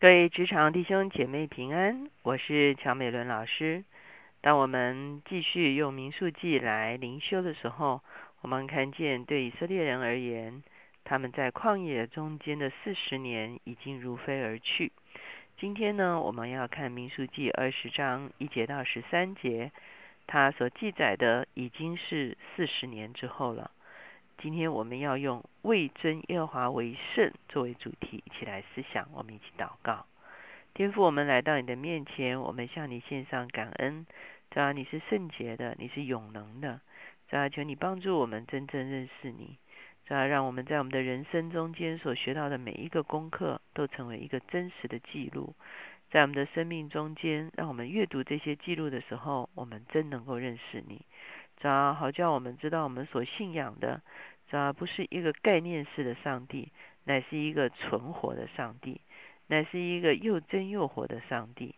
各位职场弟兄姐妹平安，我是乔美伦老师。当我们继续用民数记来灵修的时候，我们看见对以色列人而言，他们在旷野中间的四十年已经如飞而去。今天呢，我们要看民数记二十章一节到十三节，它所记载的已经是四十年之后了。今天我们要用为尊耶和华为圣作为主题，一起来思想。我们一起祷告，天父，我们来到你的面前，我们向你献上感恩。主啊，你是圣洁的，你是永能的。主啊，求你帮助我们真正认识你。主啊，让我们在我们的人生中间所学到的每一个功课，都成为一个真实的记录，在我们的生命中间，让我们阅读这些记录的时候，我们真能够认识你。主啊，好叫我们知道我们所信仰的，主啊，不是一个概念式的上帝，乃是一个存活的上帝，乃是一个又真又活的上帝。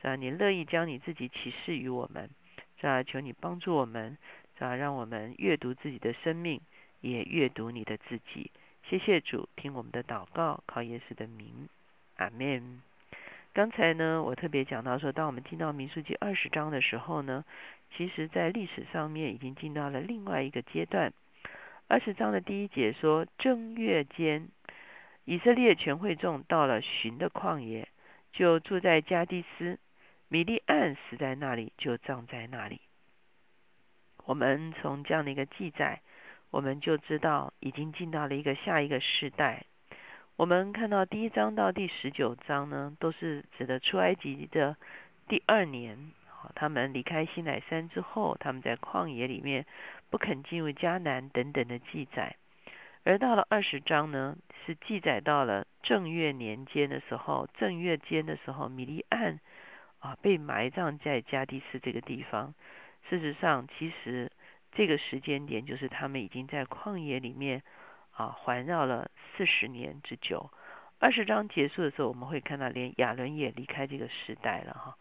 主啊，你乐意将你自己启示于我们，主啊，求你帮助我们，主啊，让我们阅读自己的生命，也阅读你的自己。谢谢主，听我们的祷告，靠耶稣的名，阿门。刚才呢，我特别讲到说，当我们进到民数记二十章的时候呢，其实在历史上面已经进到了另外一个阶段。二十章的第一节说，正月间，以色列全会众到了寻的旷野，就住在加迪斯，米利暗死在那里，就葬在那里。我们从这样的一个记载，我们就知道已经进到了一个下一个世代。我们看到第一章到第十九章呢，都是指的出埃及的第二年，他们离开西乃山之后，他们在旷野里面不肯进入迦南等等的记载。而到了二十章呢，是记载到了正月年间的时候，正月间的时候，米利暗啊被埋葬在加迪斯这个地方。事实上，其实这个时间点就是他们已经在旷野里面。啊，环绕了四十年之久。二十章结束的时候，我们会看到连亚伦也离开这个时代了哈。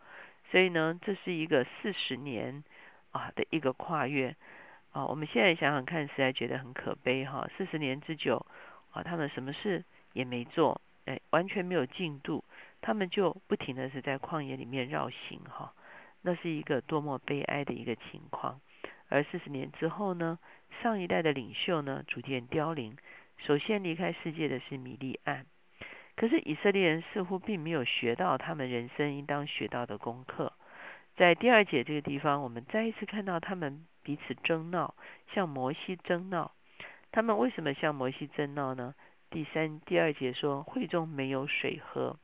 所以呢，这是一个四十年啊的一个跨越啊。我们现在想想看，实在觉得很可悲哈。四十年之久啊，他们什么事也没做，哎，完全没有进度，他们就不停的是在旷野里面绕行哈。那是一个多么悲哀的一个情况。而四十年之后呢？上一代的领袖呢，逐渐凋零。首先离开世界的是米利暗，可是以色列人似乎并没有学到他们人生应当学到的功课。在第二节这个地方，我们再一次看到他们彼此争闹，向摩西争闹。他们为什么向摩西争闹呢？第三、第二节说会中没有水喝。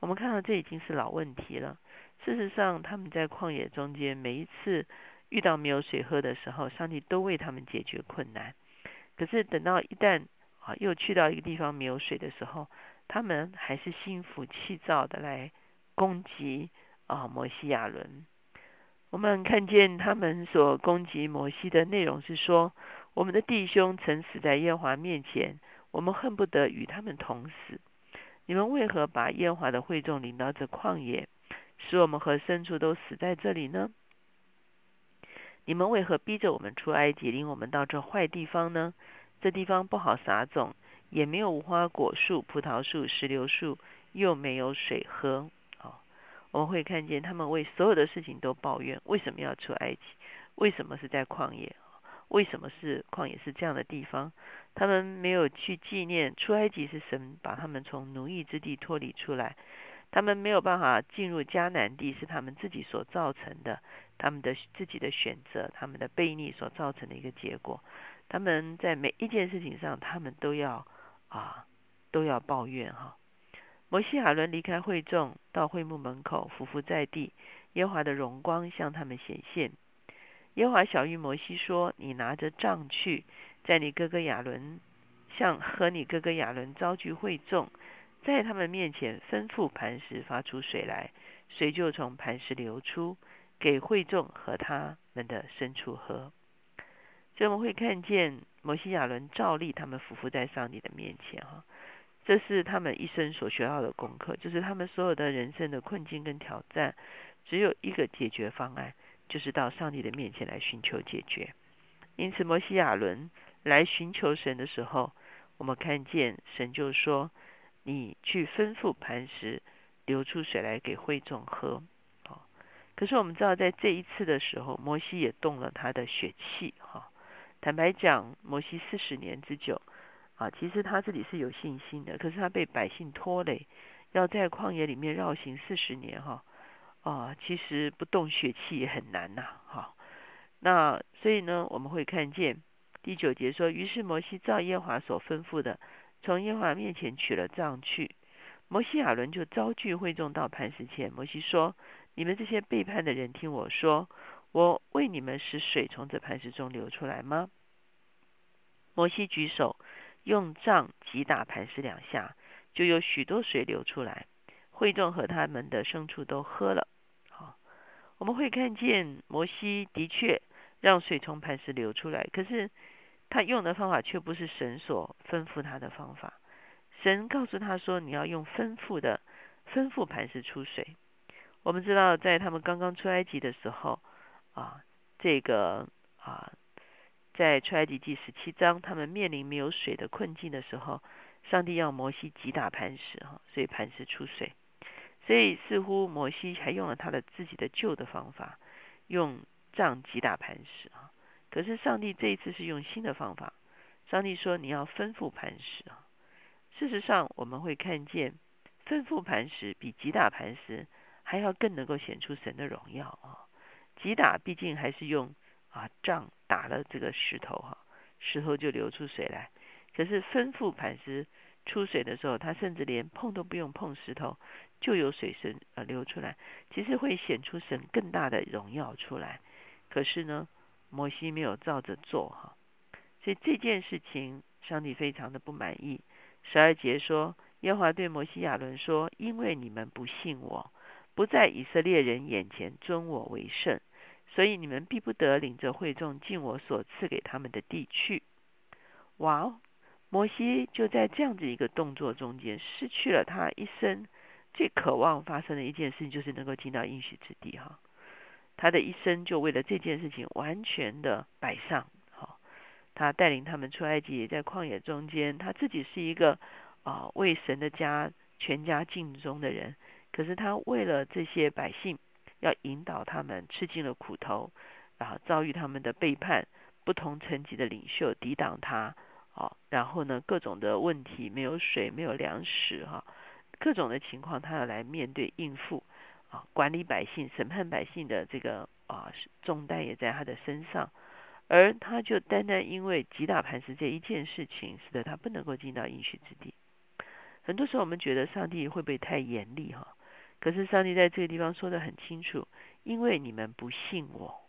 我们看到这已经是老问题了。事实上，他们在旷野中间每一次。遇到没有水喝的时候，上帝都为他们解决困难。可是等到一旦啊又去到一个地方没有水的时候，他们还是心浮气躁的来攻击啊摩西亚伦。我们看见他们所攻击摩西的内容是说：我们的弟兄曾死在耶和华面前，我们恨不得与他们同死。你们为何把耶和华的会众领到这旷野，使我们和牲畜都死在这里呢？你们为何逼着我们出埃及，领我们到这坏地方呢？这地方不好撒种，也没有无花果树、葡萄树、石榴树，又没有水喝。啊，我们会看见他们为所有的事情都抱怨：为什么要出埃及？为什么是在旷野？为什么是旷野是这样的地方？他们没有去纪念出埃及是神把他们从奴役之地脱离出来。他们没有办法进入迦南地，是他们自己所造成的，他们的自己的选择，他们的悖逆所造成的一个结果。他们在每一件事情上，他们都要啊，都要抱怨哈。摩西亚伦离开会众，到会幕门口匍匐在地，耶华的荣光向他们显现。耶华小玉摩西说：“你拿着杖去，在你哥哥亚伦向和你哥哥亚伦召集会众。”在他们面前吩咐磐石发出水来，水就从磐石流出，给会众和他们的牲畜喝。所以我们会看见摩西亚伦照例他们匍匐在上帝的面前，哈，这是他们一生所学到的功课，就是他们所有的人生的困境跟挑战，只有一个解决方案，就是到上帝的面前来寻求解决。因此，摩西亚伦来寻求神的时候，我们看见神就说。你去吩咐磐石流出水来给会众喝。啊，可是我们知道，在这一次的时候，摩西也动了他的血气。哈，坦白讲，摩西四十年之久，啊，其实他自己是有信心的，可是他被百姓拖累，要在旷野里面绕行四十年。哈，啊，其实不动血气也很难呐。哈，那所以呢，我们会看见第九节说，于是摩西照耶华所吩咐的。从耶华面前取了杖去，摩西亚伦就招聚会众到磐石前。摩西说：“你们这些背叛的人，听我说，我为你们使水从这磐石中流出来吗？”摩西举手，用杖击打磐石两下，就有许多水流出来。会众和他们的牲畜都喝了。好，我们会看见摩西的确让水从磐石流出来，可是。他用的方法却不是神所吩咐他的方法。神告诉他说：“你要用吩咐的吩咐磐石出水。”我们知道，在他们刚刚出埃及的时候，啊，这个啊，在出埃及记十七章，他们面临没有水的困境的时候，上帝要摩西击打磐石，哈，所以磐石出水。所以似乎摩西还用了他的自己的旧的方法，用杖击打磐石，啊。可是上帝这一次是用新的方法。上帝说：“你要吩咐磐石啊！”事实上，我们会看见吩咐磐石比击打磐石还要更能够显出神的荣耀啊！击打毕竟还是用啊杖打了这个石头哈，石头就流出水来。可是吩咐磐石出水的时候，他甚至连碰都不用碰石头，就有水声呃流出来。其实会显出神更大的荣耀出来。可是呢？摩西没有照着做哈，所以这件事情上帝非常的不满意。十二节说，耶和华对摩西亚伦说：“因为你们不信我，不在以色列人眼前尊我为圣，所以你们必不得领着会众进我所赐给他们的地去。”哇哦，摩西就在这样子一个动作中间，失去了他一生最渴望发生的一件事情，就是能够进到应许之地哈。他的一生就为了这件事情完全的摆上，好，他带领他们出埃及，在旷野中间，他自己是一个啊为神的家全家尽忠的人，可是他为了这些百姓，要引导他们吃尽了苦头，然后遭遇他们的背叛，不同层级的领袖抵挡他，哦，然后呢各种的问题，没有水，没有粮食，哈，各种的情况，他要来面对应付。啊管理百姓、审判百姓的这个啊重担也在他的身上，而他就单单因为击打磐石这一件事情，使得他不能够进到应许之地。很多时候我们觉得上帝会不会太严厉哈？可是上帝在这个地方说的很清楚，因为你们不信我。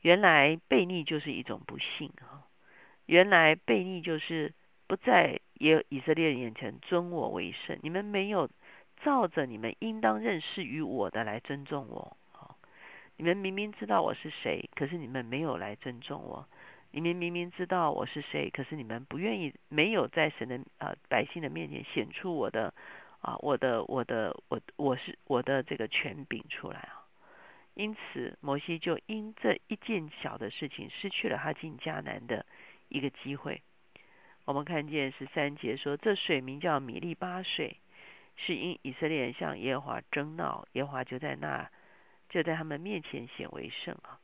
原来悖逆就是一种不信哈，原来悖逆就是不在耶以色列人眼前尊我为圣，你们没有。照着你们应当认识于我的来尊重我，好，你们明明知道我是谁，可是你们没有来尊重我。你们明明知道我是谁，可是你们不愿意，没有在神的呃百姓的面前显出我的啊，我的我的我我是我的这个权柄出来啊。因此，摩西就因这一件小的事情，失去了他进迦南的一个机会。我们看见十三节说，这水名叫米利巴水。是因以色列人向耶和华争闹，耶和华就在那，就在他们面前显为圣啊！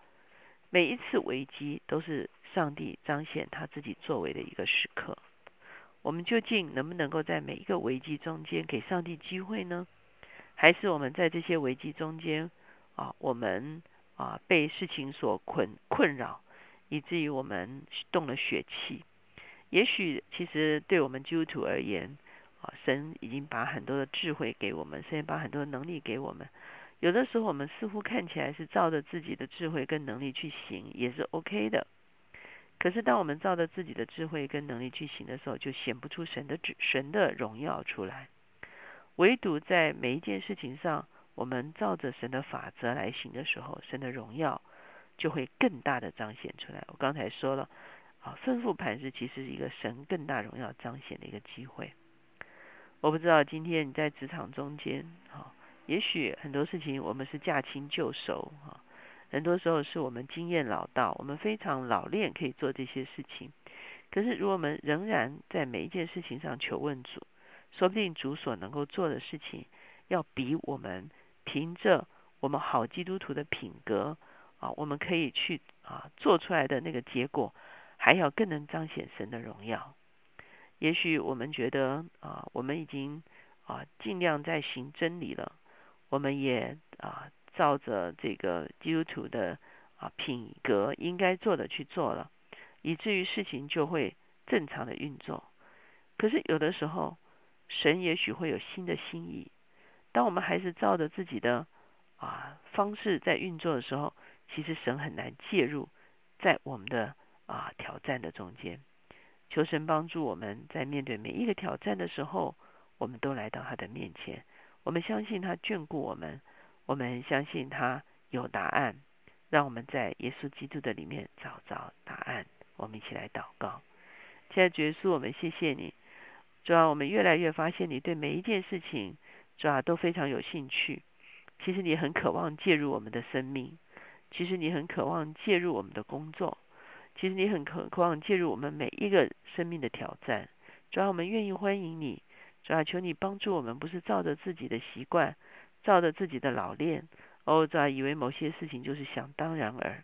每一次危机都是上帝彰显他自己作为的一个时刻。我们究竟能不能够在每一个危机中间给上帝机会呢？还是我们在这些危机中间啊，我们啊被事情所困困扰，以至于我们动了血气？也许其实对我们基督徒而言，啊，神已经把很多的智慧给我们，神把很多的能力给我们。有的时候我们似乎看起来是照着自己的智慧跟能力去行，也是 OK 的。可是当我们照着自己的智慧跟能力去行的时候，就显不出神的神的荣耀出来。唯独在每一件事情上，我们照着神的法则来行的时候，神的荣耀就会更大的彰显出来。我刚才说了，啊，吩咐磐石其实是一个神更大荣耀彰显的一个机会。我不知道今天你在职场中间，哈，也许很多事情我们是驾轻就熟，哈，很多时候是我们经验老道，我们非常老练可以做这些事情。可是，如果我们仍然在每一件事情上求问主，说不定主所能够做的事情，要比我们凭着我们好基督徒的品格啊，我们可以去啊做出来的那个结果，还要更能彰显神的荣耀。也许我们觉得啊，我们已经啊尽量在行真理了，我们也啊照着这个基督徒的啊品格应该做的去做了。以至于事情就会正常的运作。可是有的时候，神也许会有新的心意。当我们还是照着自己的啊方式在运作的时候，其实神很难介入在我们的啊挑战的中间。求神帮助我们在面对每一个挑战的时候，我们都来到他的面前。我们相信他眷顾我们，我们相信他有答案，让我们在耶稣基督的里面找着答案。我们一起来祷告，现在主耶稣，我们谢谢你，主要我们越来越发现你对每一件事情，主要都非常有兴趣。其实你很渴望介入我们的生命，其实你很渴望介入我们的工作，其实你很渴渴望介入我们每一个生命的挑战。主要我们愿意欢迎你，主要求你帮助我们，不是照着自己的习惯，照着自己的老练，哦，主要以为某些事情就是想当然而。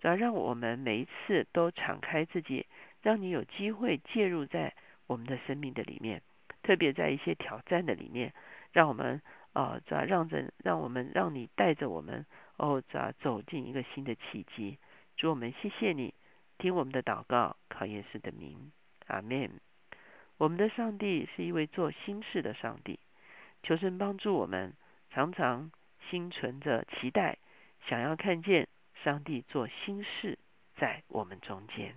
只要让我们每一次都敞开自己，让你有机会介入在我们的生命的里面，特别在一些挑战的里面，让我们呃，主要让着让我们让你带着我们哦，主要走进一个新的契机。主我们谢谢你，听我们的祷告，考验师的名，阿门。我们的上帝是一位做心事的上帝，求神帮助我们，常常心存着期待，想要看见。上帝做新事在我们中间。